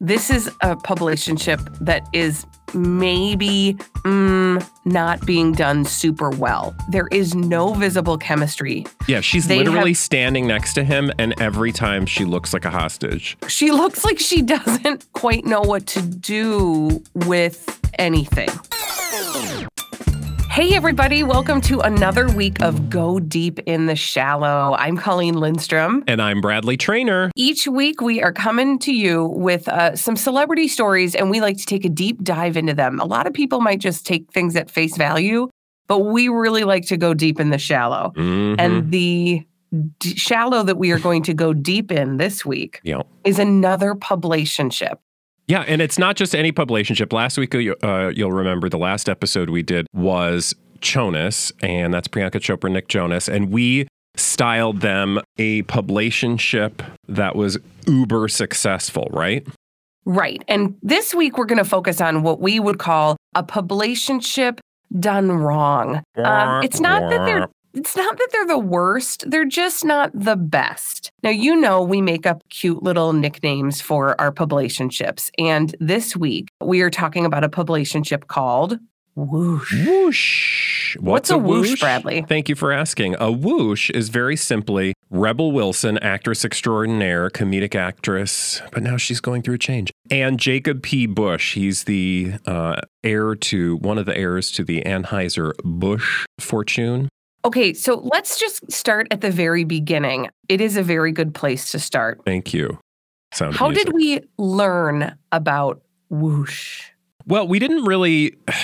This is a publicationship that is maybe mm, not being done super well. There is no visible chemistry. Yeah, she's They literally have- standing next to him, and every time she looks like a hostage. She looks like she doesn't quite know what to do with anything. Hey, everybody, welcome to another week of Go Deep in the Shallow. I'm Colleen Lindstrom. And I'm Bradley Traynor. Each week, we are coming to you with uh, some celebrity stories, and we like to take a deep dive into them. A lot of people might just take things at face value, but we really like to go deep in the shallow. Mhm. And the d- shallow that we are going to go deep in this week yeah. is another publicationship. Yeah, and it's not just any publicationship. Last week, uh, you'll remember the last episode we did was Jonas, and that's Priyanka Chopra, Nick Jonas, and we styled them a publicationship that was uber successful, right? Right. And this week, we're going to focus on what we would call a publicationship done wrong. Um, it's not that they're it's not that they're the worst, they're just not the best. Now, you know, we make up cute little nicknames for our publicationships. And this week, we are talking about a publicationship called Whoosh. Whoosh. What's a whoosh, Bradley? Thank you for asking. A whoosh is very simply Rebel Wilson, actress extraordinaire, comedic actress, but now she's going through a change. And Jacob P. Busch, he's the uh, heir to one of the heirs to the Anheuser Busch fortune. Okay, so let's just start at the very beginning. It is a very good place to start. Thank you. Sound How music. did we learn about Whoosh? Well, we didn't really.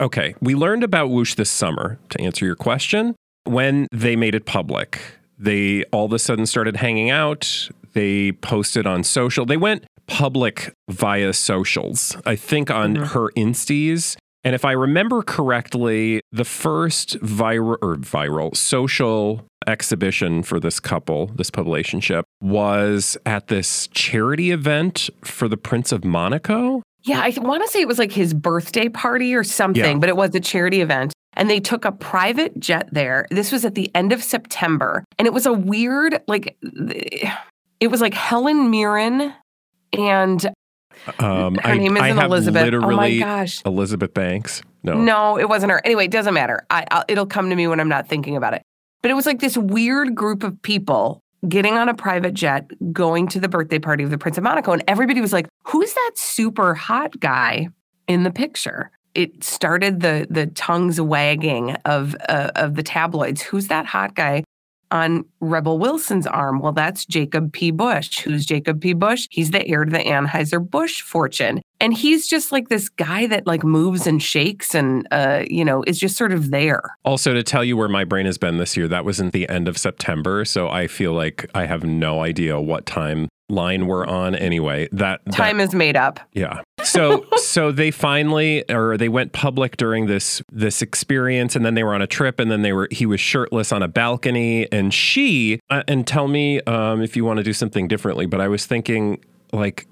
Okay, we learned about Whoosh this summer to answer your question. When they made it public, they all of a sudden started hanging out. They posted on social. They went public via socials, I think on mm-hmm. her Insties. And if I remember correctly, the first viral or viral social exhibition for this couple, this publicationship, was at this charity event for the Prince of Monaco. Yeah, I want to say it was like his birthday party or something, Yeah. but it was a charity event. And they took a private jet there. This was at the end of September. And it was a weird, like, it was like Helen Mirren and Um, her I, name isn't have Elizabeth. Oh my gosh. Elizabeth Banks. No. No, it wasn't her. Anyway, it doesn't matter. I, I'll, it'll come to me when I'm not thinking about it. But it was like this weird group of people getting on a private jet, going to the birthday party of the Prince of Monaco, and everybody was like, "Who's that super hot guy in the picture?" It started the the tongues wagging of uh, of the tabloids. Who's that hot guy? On Rebel Wilson's arm. Well, that's Jacob P. Busch. Who's Jacob P. Busch? He's the heir to the Anheuser-Busch fortune. And he's just like this guy that like moves and shakes and uh, you know, is just sort of there. Also, to tell you where my brain has been this year, that was in the end of September. So I feel like I have no idea what time line we're on anyway. That that- Time is made up. Yeah. So so they finally or they went public during this this experience and then they were on a trip and then they were he was shirtless on a balcony and she uh, and tell me um, if you want to do something differently but I was thinking like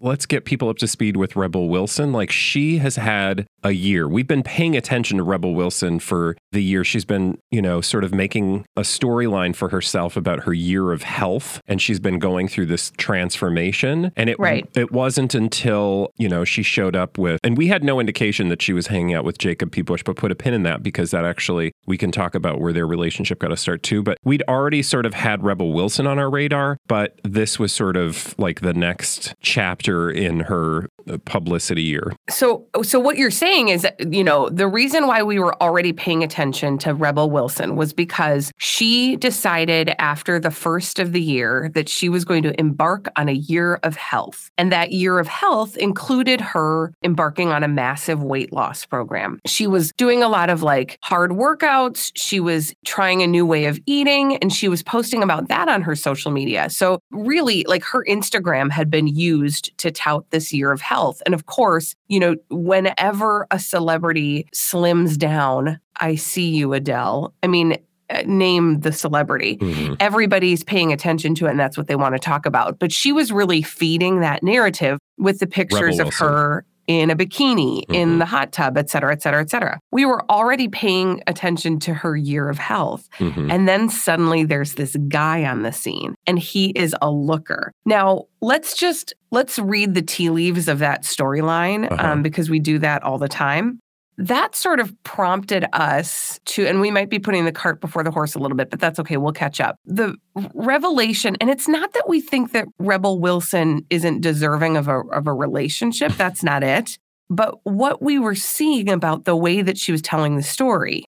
let's get people up to speed with Rebel Wilson like she has had a year we've been paying attention to Rebel Wilson for the year she's been you know sort of making a storyline for herself about her year of health and she's been going through this transformation and it Right. it wasn't until, you know, she showed up with, and we had no indication that she was hanging out with Jacob P. Busch, but put a pin in that because that actually, we can talk about where their relationship got to start too. But we'd already sort of had Rebel Wilson on our radar, but this was sort of like the next chapter in her uh, publicity year. So so what you're saying is that, you know, the reason why we were already paying attention to Rebel Wilson was because she decided after the first of the year that she was going to embark on a year of health. And that year of health included her embarking on a massive weight loss program. She was doing a lot of like hard workouts, she was trying a new way of eating and she was posting about that on her social media. So really like her Instagram had been used to tout this year of health. And of course, you know, whenever a celebrity slims down, I see you, Adele. I mean, uh, name the celebrity. Everybody's paying attention to it, and that's what they want to talk about. But she was really feeding that narrative with the pictures of her in a bikini, in the hot tub, et cetera, et cetera, et cetera. We were already paying attention to her year of health. Mhm. And then suddenly there's this guy on the scene and he is a looker. Now, let's just let's read the tea leaves of that storyline Uh-huh. um, because we do that all the time. That sort of prompted us to, and we might be putting the cart before the horse a little bit, but that's okay. We'll catch up. The revelation, and it's not that we think that Rebel Wilson isn't deserving of a, of a relationship. That's not it. But what we were seeing about the way that she was telling the story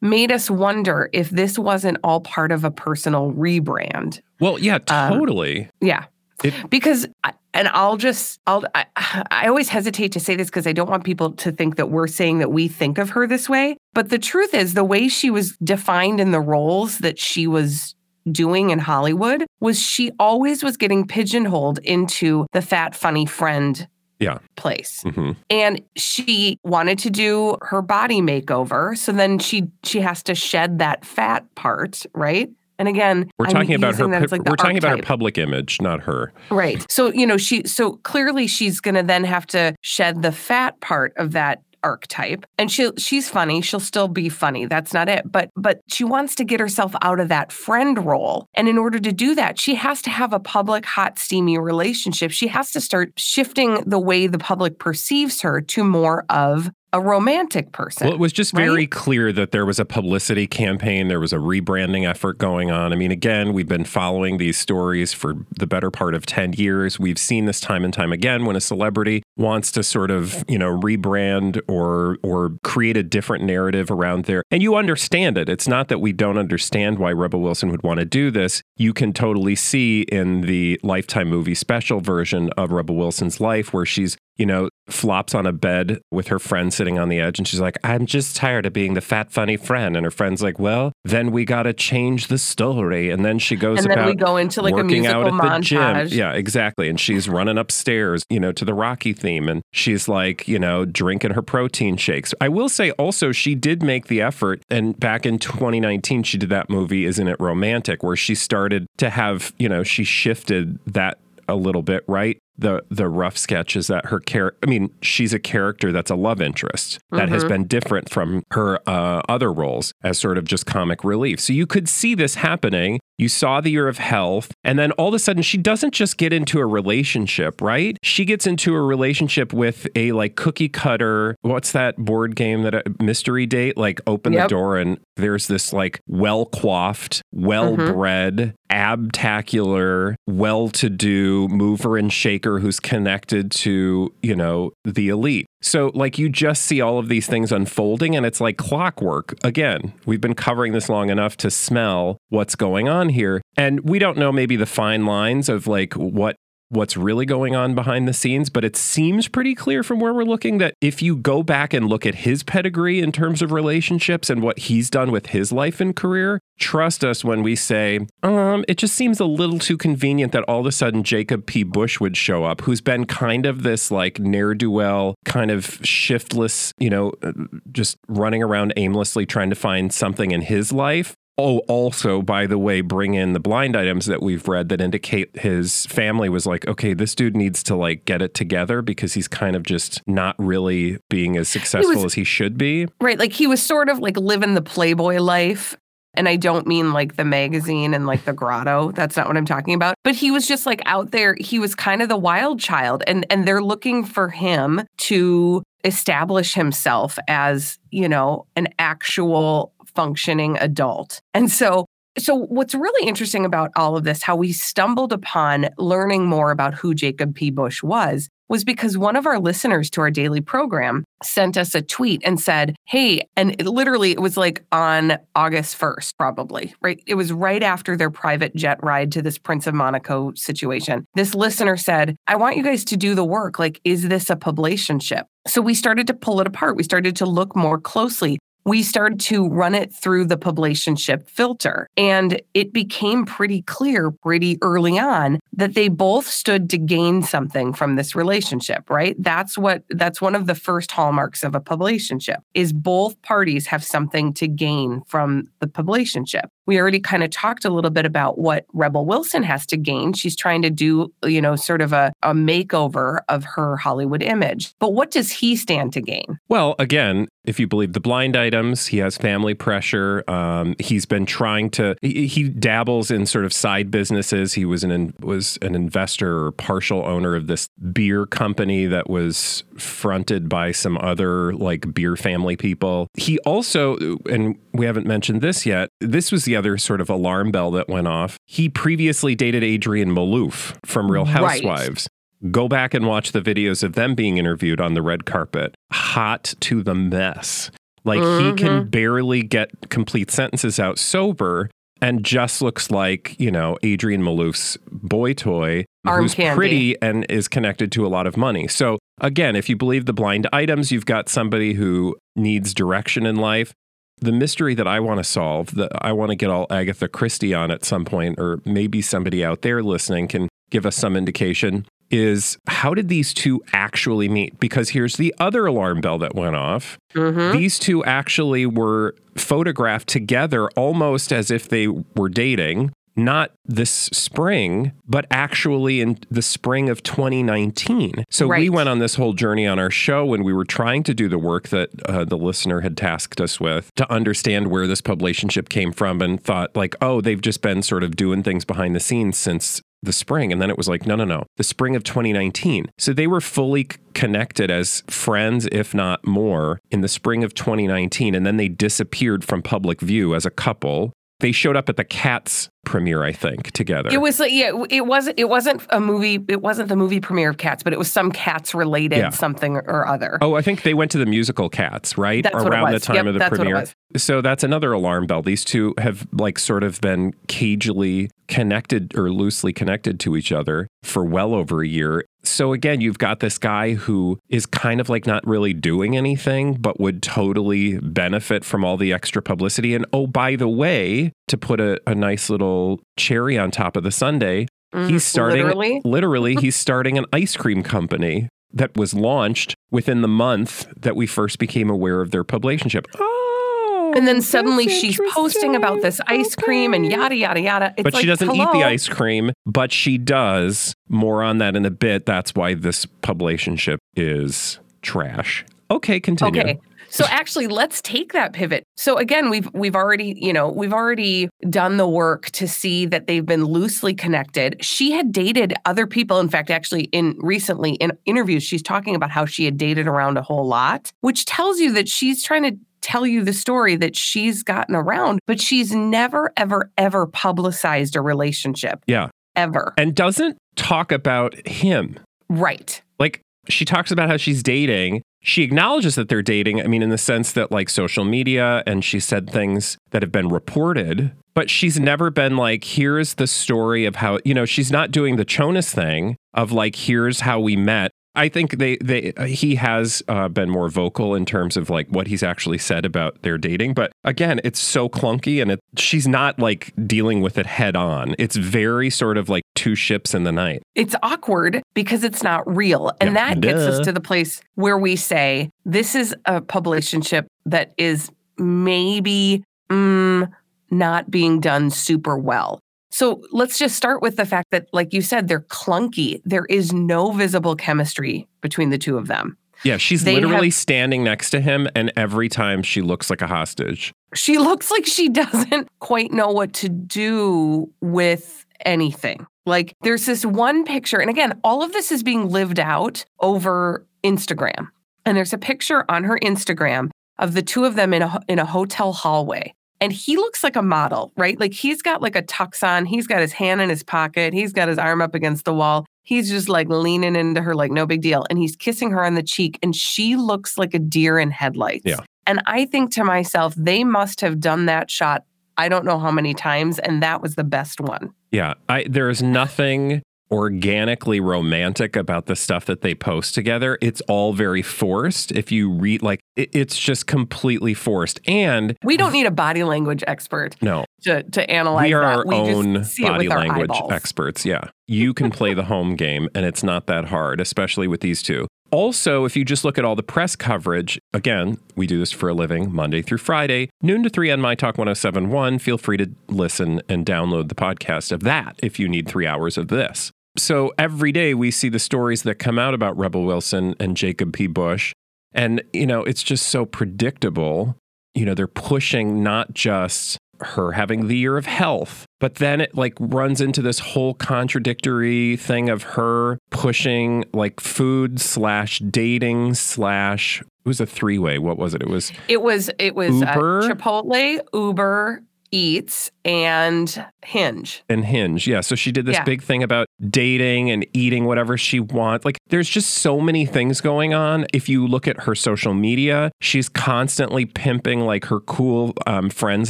made us wonder if this wasn't all part of a personal rebrand. Well, yeah, Um, totally. Yeah. It- because I- and I'll just I'll I, I always hesitate to say this because I don't want people to think that we're saying that we think of her this way, but the truth is the way she was defined in the roles that she was doing in Hollywood was she always was getting pigeonholed into the fat funny friend Yeah. place. hmm And she wanted to do her body makeover, so then she she has to shed that fat part, right? And again, We're I'm talking about her. using that as, like, we're talking about her public image, not her. Right. So, you know, she, so clearly she's going to then have to shed the fat part of that archetype and she she's funny she'll still be funny that's not it but but she wants to get herself out of that friend role and in order to do that she has to have a public hot steamy relationship she has to start shifting the way the public perceives her to more of a romantic person Well, it was just right? very clear that there was a publicity campaign. There was a rebranding effort going on. I mean, again, we've been following these stories for the better part of 10 years. We've seen this time and time again when a celebrity wants to sort of, you know, rebrand or or create a different narrative around there. And you understand it. It's not that we don't understand why Rebel Wilson would want to do this. You can totally see in the Lifetime movie special version of Rebel Wilson's life where she's you know, flops on a bed with her friend sitting on the edge. And she's like, I'm just tired of being the fat, funny friend. And her friend's like, Well, then we got to change the story. And then she goes and then we go into like a working musical out at the montage gym. Yeah, exactly. And she's running upstairs, you know, to the Rocky theme. And she's like, you know, drinking her protein shakes. I will say also, she did make the effort. And back in 2019, she did that movie, Isn't It Romantic, where she started to have, you know, she shifted that a little bit, right? The the rough sketch is that her character. I mean, she's a character that's a love interest that has mm-hmm. been different from her uh, other roles as sort of just comic relief. So you could see this happening. You saw the year of health, and then all of a sudden, she doesn't just get into a relationship, right? She gets into a relationship with a like cookie cutter. What's that board game that a mystery date? Like open Yep. the door and there's this like well coiffed, well bred, mm-hmm. abtacular, well to do mover and shaker who's connected to, you know, the elite. So, like, you just see all of these things unfolding, and it's like clockwork. Again, we've been covering this long enough to smell what's going on here. And we don't know maybe the fine lines of like what what's really going on behind the scenes, but it seems pretty clear from where we're looking that if you go back and look at his pedigree in terms of relationships and what he's done with his life and career, trust us when we say, um, it just seems a little too convenient that all of a sudden Jacob P. Busch would show up, who's been kind of this like ne'er do well, kind of shiftless, you know, uh, just running around aimlessly trying to find something in his life. Oh, also, by the way, bring in the blind items that we've read that indicate his family was like, okay, this dude needs to like get it together because he's kind of just not really being as successful as he should be. Right. Like he was sort of like living the Playboy life. And I don't mean like the magazine and like the grotto. That's not what I'm talking about. But he was just like out there. He was kind of the wild child. And and they're looking for him to establish himself as, you know, an actual functioning adult. And so so what's really interesting about all of this, how we stumbled upon learning more about who Jacob P. Busch was, was because one of our listeners to our daily program sent us a tweet and said, Hey, and it literally it was like on August 1st, probably, right? It was right after their private jet ride to this Prince of Monaco situation. This listener said, I want you guys to do the work. Like, is this a publicationship? So we started to pull it apart. We started to look more closely we started to run it through the publicationship filter. And it became pretty clear pretty early on that they both stood to gain something from this relationship, right? That's what that's one of the first hallmarks of a publicationship is both parties have something to gain from the publicationship. We already kind of talked a little bit about what Rebel Wilson has to gain. She's trying to do, you know, sort of a, a makeover of her Hollywood image. But what does he stand to gain? Well, again, if you believe the blind items, he has family pressure. Um, he's been trying to. He, he, dabbles in sort of side businesses. He was an was an investor or partial owner of this beer company that was fronted by some other like beer family people. He also, and we haven't mentioned this yet. This was the other sort of alarm bell that went off. He previously dated Adrienne Maloof from Real Housewives. Right. Go back and watch the videos of them being interviewed on the red carpet. Hot to the mess. Like mm-hmm. he can barely get complete sentences out sober and just looks like, you know, Adrienne Maloof's boy toy, Arm who's candy. pretty and is connected to a lot of money. So, again, if you believe the blind items, you've got somebody who needs direction in life. The mystery that I want to solve, that I want to get all Agatha Christie on at some point, or maybe somebody out there listening can give us some indication, is how did these two actually meet? Because here's the other alarm bell that went off. Mm-hmm. These two actually were photographed together almost as if they were dating, not this spring, but actually in the spring of 2019. So right. we went on this whole journey on our show when we were trying to do the work that uh, the listener had tasked us with to understand where this relationship came from and thought, like, oh, they've just been sort of doing things behind the scenes since the spring. And then it was like, no, no, no, the spring of 2019. So they were fully connected as friends, if not more, in the spring of 2019. And then they disappeared from public view as a couple. They showed up at the Cats premiere, I think, together. It was like yeah, it wasn't it wasn't a movie. It wasn't the movie premiere of Cats, but it was some Cats related yeah. something or other. Oh, I think they went to the musical Cats, right? That's Around the time yep, of the premiere. So that's another alarm bell. These two have like sort of been cagely connected or loosely connected to each other for well over a year. So again, you've got this guy who is kind of like not really doing anything, but would totally benefit from all the extra publicity. And oh, by the way, to put a, a nice little cherry on top of the sundae, mm, he's starting literally, literally he's starting an ice cream company that was launched within the month that we first became aware of their relationship. Oh, and then suddenly she's posting about this ice okay. cream and yada yada yada. It's but like, she doesn't hello? eat the ice cream, but she does. More on that in a bit. That's why this relationship is trash. Okay, continue. Okay. So actually let's take that pivot. So again, we've we've already, you know, we've already done the work to see that they've been loosely connected. She had dated other people. In fact, actually in recently in interviews she's talking about how she had dated around a whole lot, which tells you that she's trying to tell you the story that she's gotten around, but she's never ever ever publicized a relationship. Yeah. Ever. And doesn't talk about him. Right. Like she talks about how she's dating she acknowledges that they're dating. I mean, in the sense that like social media, and she said things that have been reported, but she's never been like, here's the story of how, you know, she's not doing the Jonas thing of like, here's how we met. I think they they he has uh, been more vocal in terms of like what he's actually said about their dating, but again, it's so clunky and it, she's not like dealing with it head on. It's very sort of like two ships in the night. It's awkward because it's not real, and yeah. that gets us to the place where we say this is a publicationship that is maybe mm, not being done super well. So let's just start with the fact that, like you said, they're clunky. There is no visible chemistry between the two of them. Yeah, she's they literally have, standing next to him, and every time she looks like a hostage. She looks like she doesn't quite know what to do with anything. Like there's this one picture, and again, all of this is being lived out over Instagram. And there's a picture on her Instagram of the two of them in a in a hotel hallway and he looks like a model, right? Like he's got like a tux on, he's got his hand in his pocket, he's got his arm up against the wall. He's just like leaning into her like no big deal and he's kissing her on the cheek and she looks like a deer in headlights. Yeah. And I think to myself, they must have done that shot I don't know how many times and that was the best one. Yeah, I there is nothing organically romantic about the stuff that they post together. It's all very forced. If you read, like, it, it's just completely forced. And we don't need a body language expert. No. To, to analyze we are that. our we own body language experts. Yeah. You can play the home game and it's not that hard, especially with these two. Also, if you just look at all the press coverage, again, we do this for a living Monday through Friday, noon to 3 on My Talk 1071. Feel free to listen and download the podcast of that if you need three hours of this. So every day we see the stories that come out about Rebel Wilson and Jacob P. Busch. And, you know, it's just so predictable. You know, they're pushing not just her having the year of health. But then it like runs into this whole contradictory thing of her pushing like food slash dating slash it was a three way. What was it? It was It was it was uh, Chipotle, Uber Eats, and Hinge. and Hinge. Yeah. So she did this Yeah. big thing about dating and eating whatever she wants. Like there's just so many things going on. If you look at her social media, she's constantly pimping like her cool um, friends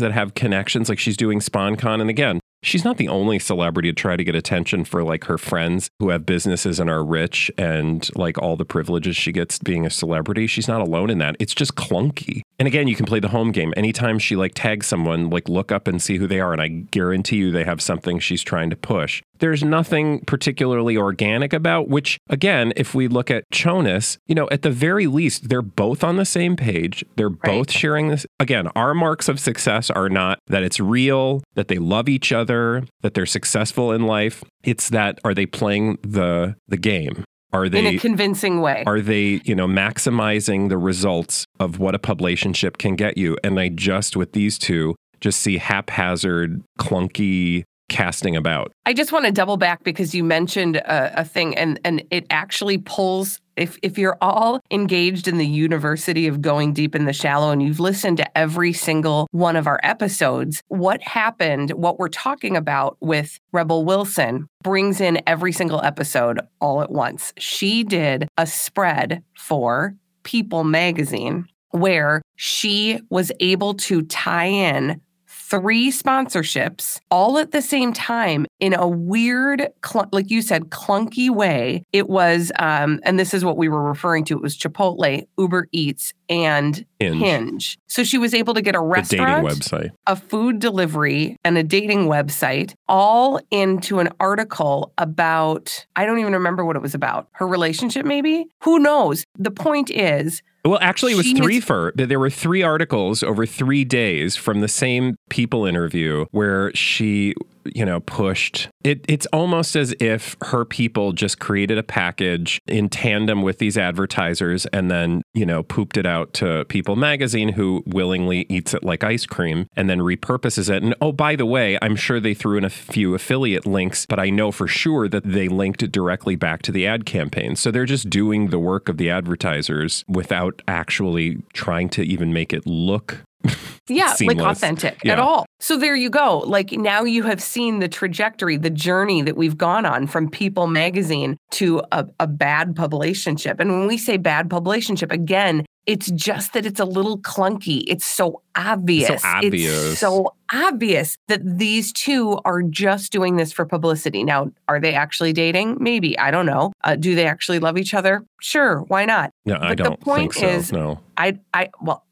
that have connections. Like she's doing SpawnCon. And again, she's not the only celebrity to try to get attention for like her friends who have businesses and are rich and like all the privileges she gets being a celebrity. She's not alone in that. It's just clunky. And again, you can play the home game. Anytime she like tags someone, like look up and see who they are. And I guarantee you they have something she's trying to push. There's nothing particularly organic about, which again, if we look at Jonas, you know, at the very least, they're both on the same page. They're both sharing this. Again, our marks of success are not that it's real, that they love each other, that they're successful in life. It's that are they playing the the game? Are they in a convincing way. are they, you know, maximizing the results of what a publicationship can get you? And I just with these two just see haphazard, clunky casting about. I just want to double back because you mentioned a, a thing, and and it actually pulls. If if you're all engaged in the university of going deep in the shallow, and you've listened to every single one of our episodes, what happened? What we're talking about with Rebel Wilson brings in every single episode all at once. She did a spread for People Magazine where she was able to tie in three sponsorships all at the same time in a weird, cl- like you said, clunky way. It was, um, and this is what we were referring to. It was Chipotle, Uber Eats, and Hinge. Hinge. So she was able to get a The dating restaurant, website. a food delivery, and a dating website all into an article about, I don't even remember what it was about. Her relationship, maybe? Who knows? The point is, Well, actually, it was She three has- for there were three articles over three days from the same people interview where she, you know, pushed it. It's almost as if her people just created a package in tandem with these advertisers and then, you know, pooped it out to People Magazine, who willingly eats it like ice cream and then repurposes it. And oh, by the way, I'm sure they threw in a few affiliate links, but I know for sure that they linked it directly back to the ad campaign. So they're just doing the work of the advertisers without actually trying to even make it look yeah, like Seamless. authentic at all. So there you go. Like now you have seen the trajectory, the journey that we've gone on from People magazine to a, a bad publicationship. And when we say bad publicationship, again, it's just that it's a little clunky. It's so obvious. obvious. It's so obvious that these two are just doing this for publicity. Now, are they actually dating? Maybe. I don't know. Uh, do they actually love each other? Sure. Why not? No, I don't the point think so. is- no. I, I, well,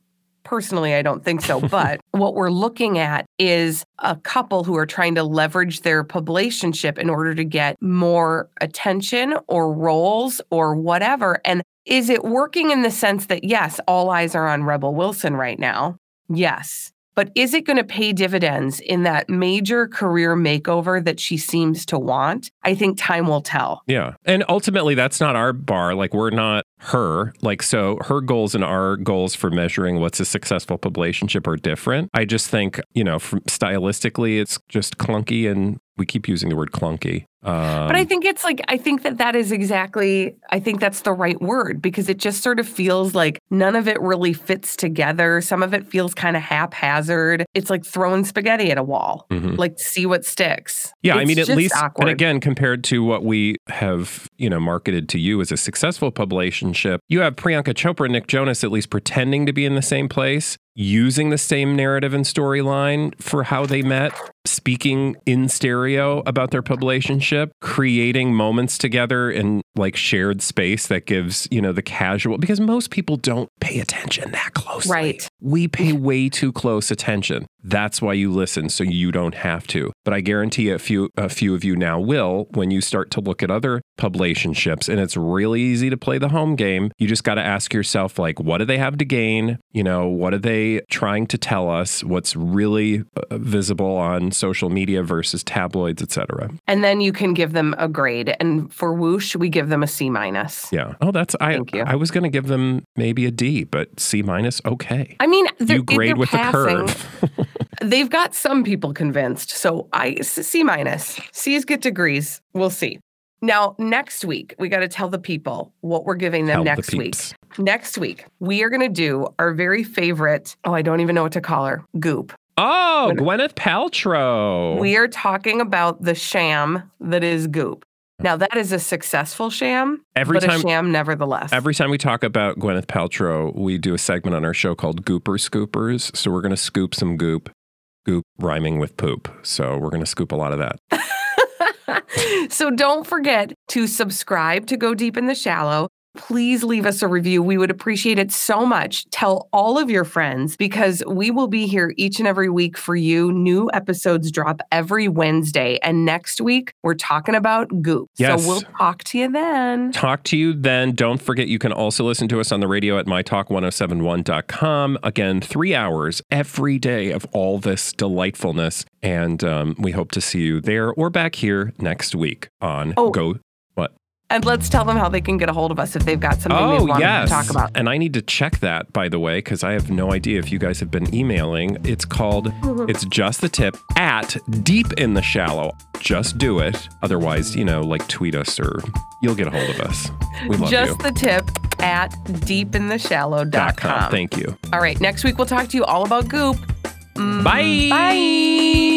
personally, I don't think so. But what we're looking at is a couple who are trying to leverage their publicationship in order to get more attention or roles or whatever. And is it working in the sense that, yes, all eyes are on Rebel Wilson right now? Yes. But is it going to pay dividends in that major career makeover that she seems to want? I think time will tell. Yeah. And ultimately, that's not our bar. Like, we're not her. Like, so her goals and our goals for measuring what's a successful relationship are different. I just think, you know, from stylistically, it's just clunky. And we keep using the word clunky. Um, But I think it's like, I think that that is exactly, I think that's the right word because it just sort of feels like none of it really fits together. Some of it feels kind of haphazard. It's like throwing spaghetti at a wall, mhm. like see what sticks. Yeah, I mean, at least, awkward. and again, compared to what we have, you know, marketed to you as a successful publicationship, you have Priyanka Chopra and Nick Jonas at least pretending to be in the same place, using the same narrative and storyline for how they met, speaking in stereo about their publicationship, creating moments together in like shared space that gives, you know, the casual, because most people don't pay attention that closely. Right. We pay way too close attention. That's why you listen, so you don't have to. But I guarantee a few a few of you now will when you start to look at other publicationships, and it's really easy to play the home game. You just got to ask yourself, like, what do they have to gain? You know, what are they trying to tell us? What's really uh, visible on social media versus tabloids, etc. And then you can give them a grade. And for Whoosh, we give them a C minus. Yeah. Oh, that's I. Thank you. I was going to give them maybe a D, but C minus, okay. I mean, they're, You grade with the passing. curve. They've got some people convinced. So I C minus. C's get degrees. We'll see. Now, next week, we got to tell the people what we're giving them Tell the next week. Next week, we are going to do our very favorite, oh, I don't even know what to call her, goop. Oh, Gwyneth Paltrow. We are talking about the sham that is goop. Now, that is a successful sham, Every but time- a sham nevertheless. Every time we talk about Gwyneth Paltrow, we do a segment on our show called Gooper Scoopers. So we're going to scoop some goop, goop rhyming with poop. So we're going to scoop a lot of that. so don't forget to subscribe to Go Deep in the Shallow. Please leave us a review. We would appreciate it so much. Tell all of your friends because we will be here each and every week for you. New episodes drop every Wednesday. And next week, we're talking about goop. Yes. So we'll talk to you then. Talk to you then. Don't forget you can also listen to us on the radio at mytalk1071.com. Again, three hours every day of all this delightfulness. And um, we hope to see you there or back here next week on Oh. Go. What? And let's tell them how they can get a hold of us if they've got something they Oh, want yes. to talk about. And I need to check that, by the way, because I have no idea if you guys have been emailing. It's called mm-hmm. It's Just the Tip at Deep in the Shallow. Just do it. Otherwise, you know, like tweet us or you'll get a hold of us. We love Just you. the tip at deepintheshallow.com. Dot com. Thank you. All right, next week we'll talk to you all about goop. Mm, bye. Bye.